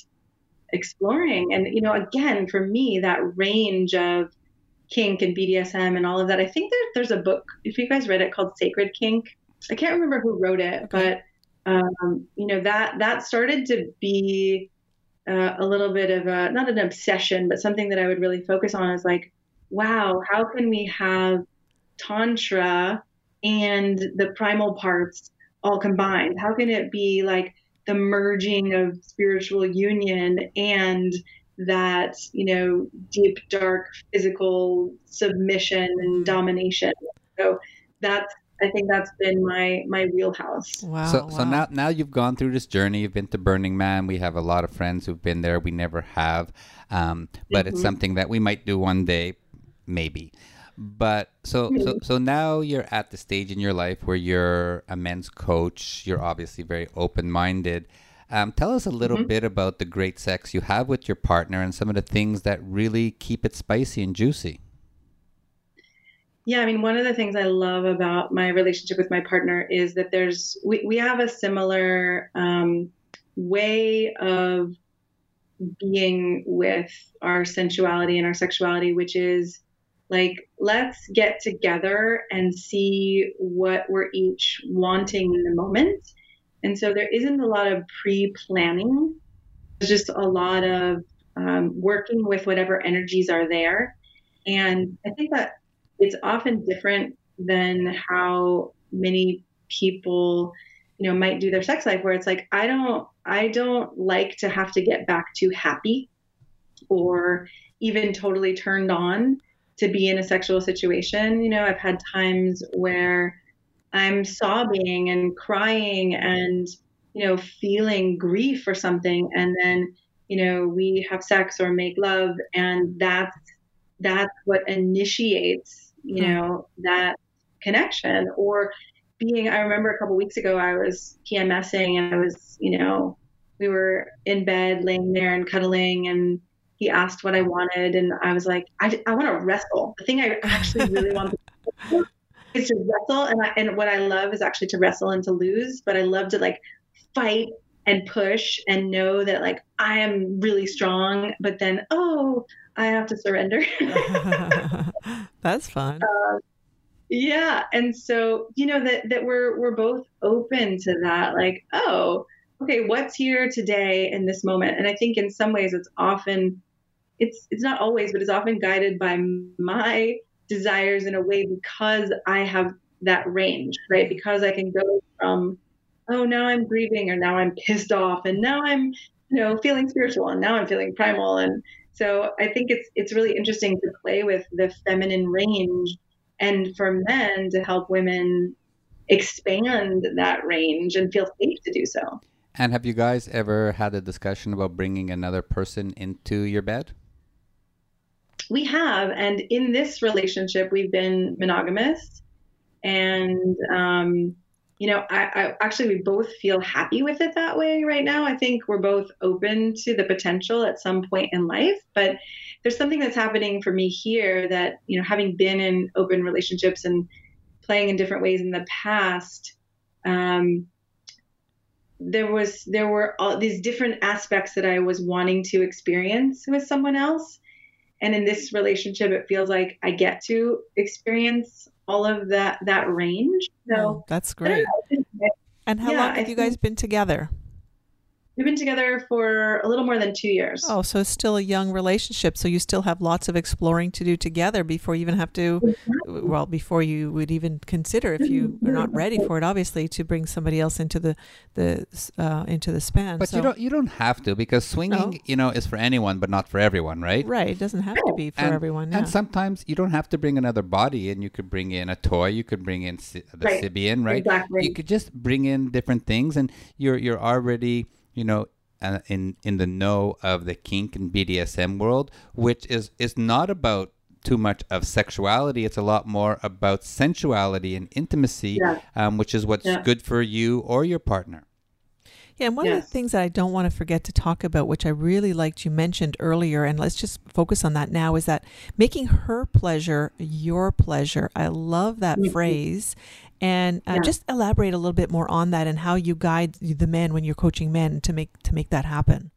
exploring. And, you know, again, for me, that range of kink and BDSM and all of that, I think there, there's a book, if you guys read it, called Sacred Kink. I can't remember who wrote it, but um, you know that that started to be uh, a little bit of a not an obsession, but something that I would really focus on. Is like, wow, how can we have tantra and the primal parts all combined? How can it be like the merging of spiritual union and that you know deep dark physical submission and domination so that's i think that's been my my wheelhouse
Wow.
so so now now you've gone through this journey. You've been to Burning Man. We have a lot of friends who've been there. We never have, um, but it's
Mhm.
something that we might do one day, maybe. But so so so now you're at the stage in your life where you're a men's coach. You're obviously very open minded. Um, tell us a little
Mhm.
bit about the great sex you have with your partner and some of the things that really keep it spicy and juicy.
Yeah, I mean, one of the things I love about my relationship with my partner is that there's we, we have a similar um, way of being with our sensuality and our sexuality, which is like let's get together and see what we're each wanting in the moment. And so there isn't a lot of pre-planning. There's just a lot of um, working with whatever energies are there. And I think that it's often different than how many people you know might do their sex life where it's like i don't i don't like to have to get back to happy or even totally turned on to be in a sexual situation. You know i've had times where i'm sobbing and crying and you know feeling grief or something and then you know we have sex or make love and that's that's what initiates you know that connection. Or being i remember a couple weeks ago i was pmsing and i was you know we were in bed laying there and cuddling and he asked what i wanted and i was like i, I want to wrestle. The thing i actually really want to <laughs> is to wrestle and I, and what i love is actually to wrestle and to lose but i love to like fight and push and know that like i am really strong but then oh i have to surrender <laughs> <laughs>
that's fun.
Uh, yeah and so you know that that we're we're both open to that like oh okay what's here today in this moment? And i think in some ways it's often it's it's not always but it's often guided by my desires in a way because i have that range right? Because i can go from oh now i'm grieving or now i'm pissed off and now i'm you know feeling spiritual and now i'm feeling primal and so i think it's it's really interesting to play with the feminine range and for men to help women expand that range and feel safe to do so.
And have you guys ever had a discussion about bringing another person into your bed?
We have, and in this relationship, we've been monogamous, and um, you know, I, I, actually we both feel happy with it that way right now. I think we're both open to the potential at some point in life, but there's something that's happening for me here that you know, having been in open relationships and playing in different ways in the past, um, there was there were all these different aspects that I was wanting to experience with someone else, and in this relationship, it feels like I get to experience all of that that range. So
oh, that's great. And how yeah, long have I you guys been together?
We've been together for a little more than two years.
Oh, so it's still a young relationship. So you still have lots of exploring to do together before you even have to, well, before you would even consider if you are not ready for it, obviously, to bring somebody else into the the uh, into the span.
But so, you don't you don't have to because swinging, no. you know, is for anyone, but not for everyone, right?
Right. It doesn't have to be for
and,
everyone. Yeah.
And sometimes you don't have to bring another body in. You could bring in a toy. You could bring in the right. Sybian, right?
Exactly.
You could just bring in different things, and you're you're already you know uh, in in the know of the kink and BDSM world, which is is not about too much of sexuality. It's a lot more about sensuality and intimacy, yeah. um, which is what's yeah. good for you or your partner.
Yeah, and one yes. of the things that I don't want to forget to talk about, which I really liked you mentioned earlier, and let's just focus on that now, is that making her pleasure your pleasure. I love that mm-hmm. phrase. And uh, yeah. just elaborate a little bit more on that and how you guide the men when you're coaching men to make to make that happen.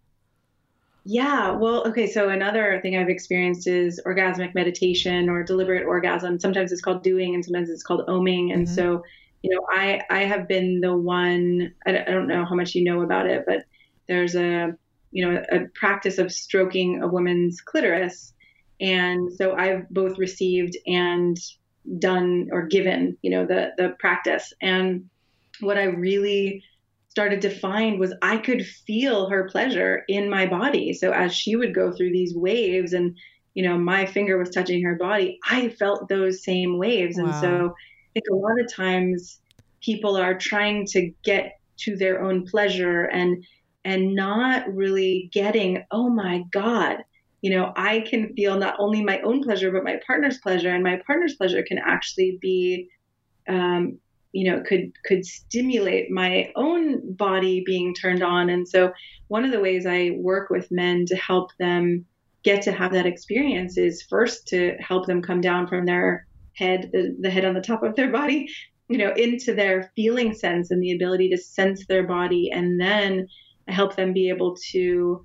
Yeah, well, okay. So another thing I've experienced is orgasmic meditation or deliberate orgasm. Sometimes it's called doing, and sometimes it's called oming. And mm-hmm. so, you know, I I have been the one. I don't know how much you know about it, but there's a you know a practice of stroking a woman's clitoris, and so I've both received and done or given, you know, the the practice. And what I really started to find was I could feel her pleasure in my body. So as she would go through these waves and you know my finger was touching her body, I felt those same waves. Wow. And so I think a lot of times people are trying to get to their own pleasure and and not really getting, oh my God, you know, I can feel not only my own pleasure, but my partner's pleasure. And my partner's pleasure can actually be, um, you know, could could stimulate my own body being turned on. And so one of the ways I work with men to help them get to have that experience is first to help them come down from their head, the, the head on the top of their body, you know, into their feeling sense and the ability to sense their body. And then help them be able to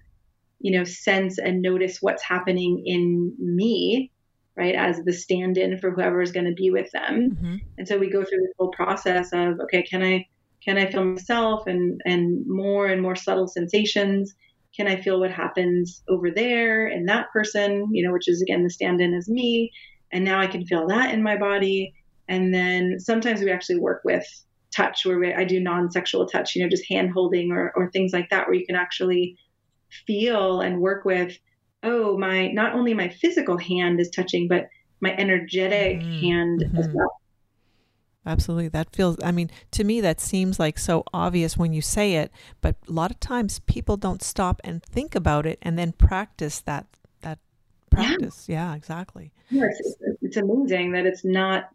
you know, sense and notice what's happening in me, right, as the stand in for whoever is going to be with them. Mm-hmm. And so we go through this whole process of, okay, can I, can I feel myself and, and more and more subtle sensations? Can I feel what happens over there in that person, you know, which is again the stand in is me. And now I can feel that in my body. And then sometimes we actually work with touch where we, I do non-sexual touch, you know, just hand holding or, or things like that, where you can actually feel and work with, oh, my, not only my physical hand is touching, but my energetic mm-hmm. hand mm-hmm. as well.
Absolutely. That feels, I mean, to me, that seems like so obvious when you say it, but a lot of times people don't stop and think about it and then practice that, that practice. Yeah, yeah exactly.
Yes, it's, it's amazing that it's not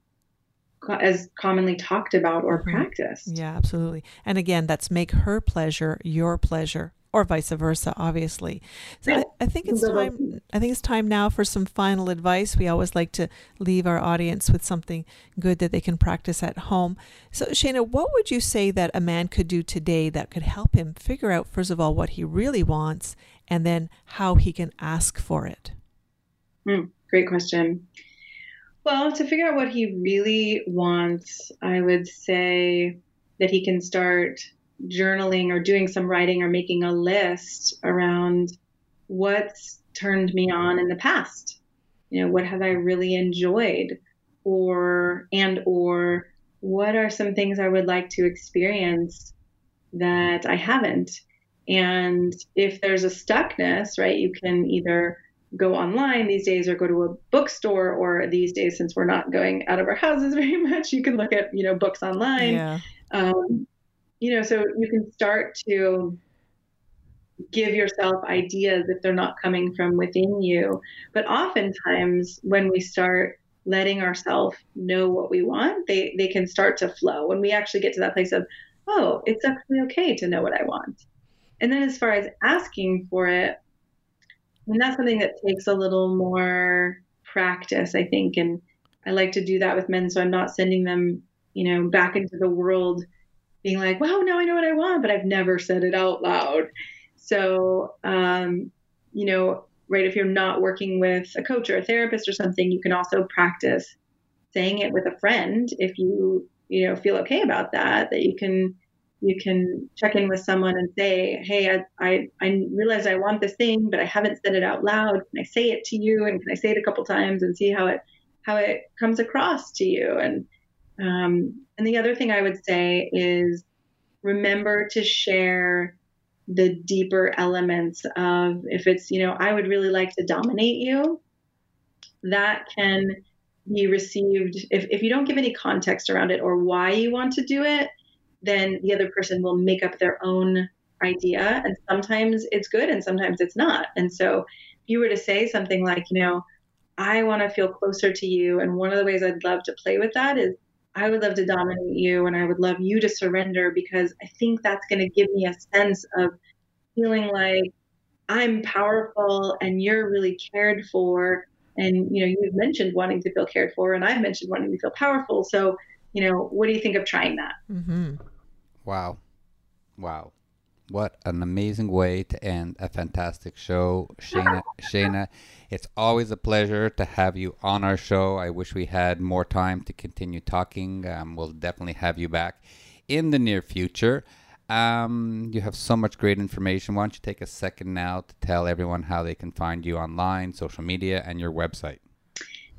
as commonly talked about or mm-hmm. practiced.
Yeah, absolutely. And again, that's make her pleasure your pleasure or vice versa, obviously. So I, I, think it's time. I think it's time now for some final advice. We always like to leave our audience with something good that they can practice at home. So, Shana, what would you say that a man could do today that could help him figure out, first of all, what he really wants, and then how he can ask for it?
Mm, great question. Well, to figure out what he really wants, I would say that he can start journaling or doing some writing or making a list around what's turned me on in the past. You know, what have I really enjoyed or and or what are some things I would like to experience that I haven't? And if there's a stuckness, right, you can either go online these days or go to a bookstore or these days since we're not going out of our houses <laughs> very much you can look at you know books online yeah. um, you know, so you can start to give yourself ideas if they're not coming from within you. But oftentimes, when we start letting ourselves know what we want, they, they can start to flow. When we actually get to that place of, oh, it's actually okay to know what I want. And then as far as asking for it, and that's something that takes a little more practice, I think. And I like to do that with men, so I'm not sending them, you know, back into the world being like, wow, now I know what I want, but I've never said it out loud. So, um, you know, right, if you're not working with a coach or a therapist or something, you can also practice saying it with a friend if you, you know, feel okay about that, that you can you can check in with someone and say, Hey, I, I, I realize I want this thing, but I haven't said it out loud. Can I say it to you? And can I say it a couple times and see how it, how it comes across to you? And, um, and the other thing I would say is remember to share the deeper elements of if it's, you know, I would really like to dominate you, that can be received. If, if you don't give any context around it or why you want to do it, then the other person will make up their own idea. And sometimes it's good and sometimes it's not. And so if you were to say something like, you know, I want to feel closer to you. And one of the ways I'd love to play with that is I would love to dominate you and I would love you to surrender because I think that's going to give me a sense of feeling like I'm powerful and you're really cared for. And, you know, you've mentioned wanting to feel cared for, and I've mentioned wanting to feel powerful. So, you know, what do you think of trying that?
Mm-hmm. Wow. Wow. What an amazing way to end a fantastic show, Shana. Shana, it's always a pleasure to have you on our show. I wish we had more time to continue talking. Um, we'll definitely have you back in the near future. Um, you have so much great information. Why don't you take a second now to tell everyone how they can find you online, social media, and your website?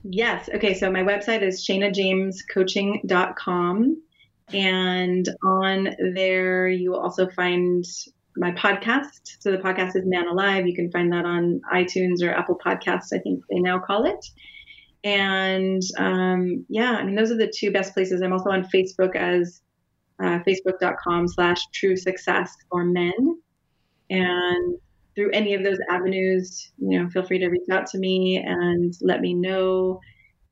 Yes. Okay. So my website is shanajamescoaching.com. And on there, you will also find my podcast. So the podcast is Man Alive. You can find that on iTunes or Apple Podcasts, I think they now call it. And um, yeah, I mean, those are the two best places. I'm also on Facebook as uh, facebook.com slash true success for men. And through any of those avenues, you know, feel free to reach out to me and let me know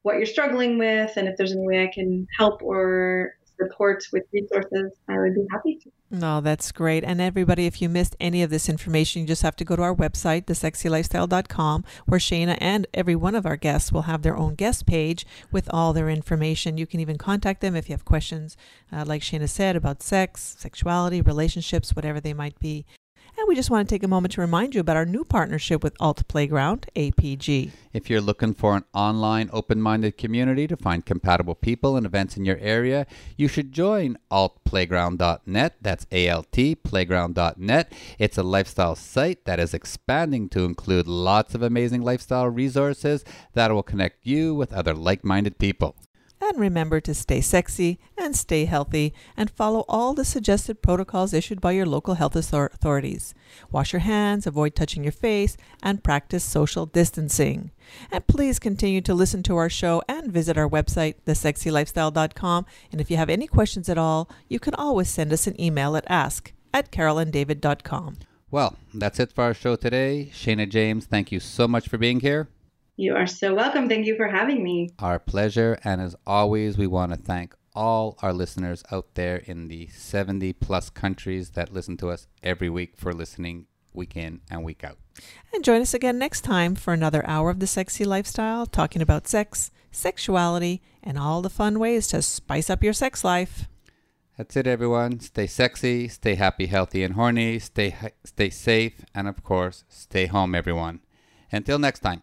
what you're struggling with and if there's any way I can help or support with resources, I would be happy to.
No, that's great. And everybody, if you missed any of this information, you just have to go to our website, thesexylifestyle.com, where Shana and every one of our guests will have their own guest page with all their information. You can even contact them if you have questions, uh, like Shana said, about sex, sexuality, relationships, whatever they might be. And we just want to take a moment to remind you about our new partnership with Alt Playground, APG.
If you're looking for an online, open minded community to find compatible people and events in your area, you should join altplayground.net. That's A L T, playground.net. It's a lifestyle site that is expanding to include lots of amazing lifestyle resources that will connect you with other like minded people.
And remember to stay sexy and stay healthy and follow all the suggested protocols issued by your local health authorities. Wash your hands, avoid touching your face, and practice social distancing. And please continue to listen to our show and visit our website, thesexylifestyle.com. And if you have any questions at all, you can always send us an email at ask at carolanddavid.com.
Well, that's it for our show today. Shana James, thank you so much for being here.
You are so welcome. Thank you for having me.
Our pleasure. And as always, we want to thank all our listeners out there in the 70 plus countries that listen to us every week for listening week in and week out.
And join us again next time for another hour of the sexy lifestyle, talking about sex, sexuality, and all the fun ways to spice up your sex life.
That's it, everyone. Stay sexy, stay happy, healthy, and horny. Stay stay safe, and of course, stay home, everyone. Until next time.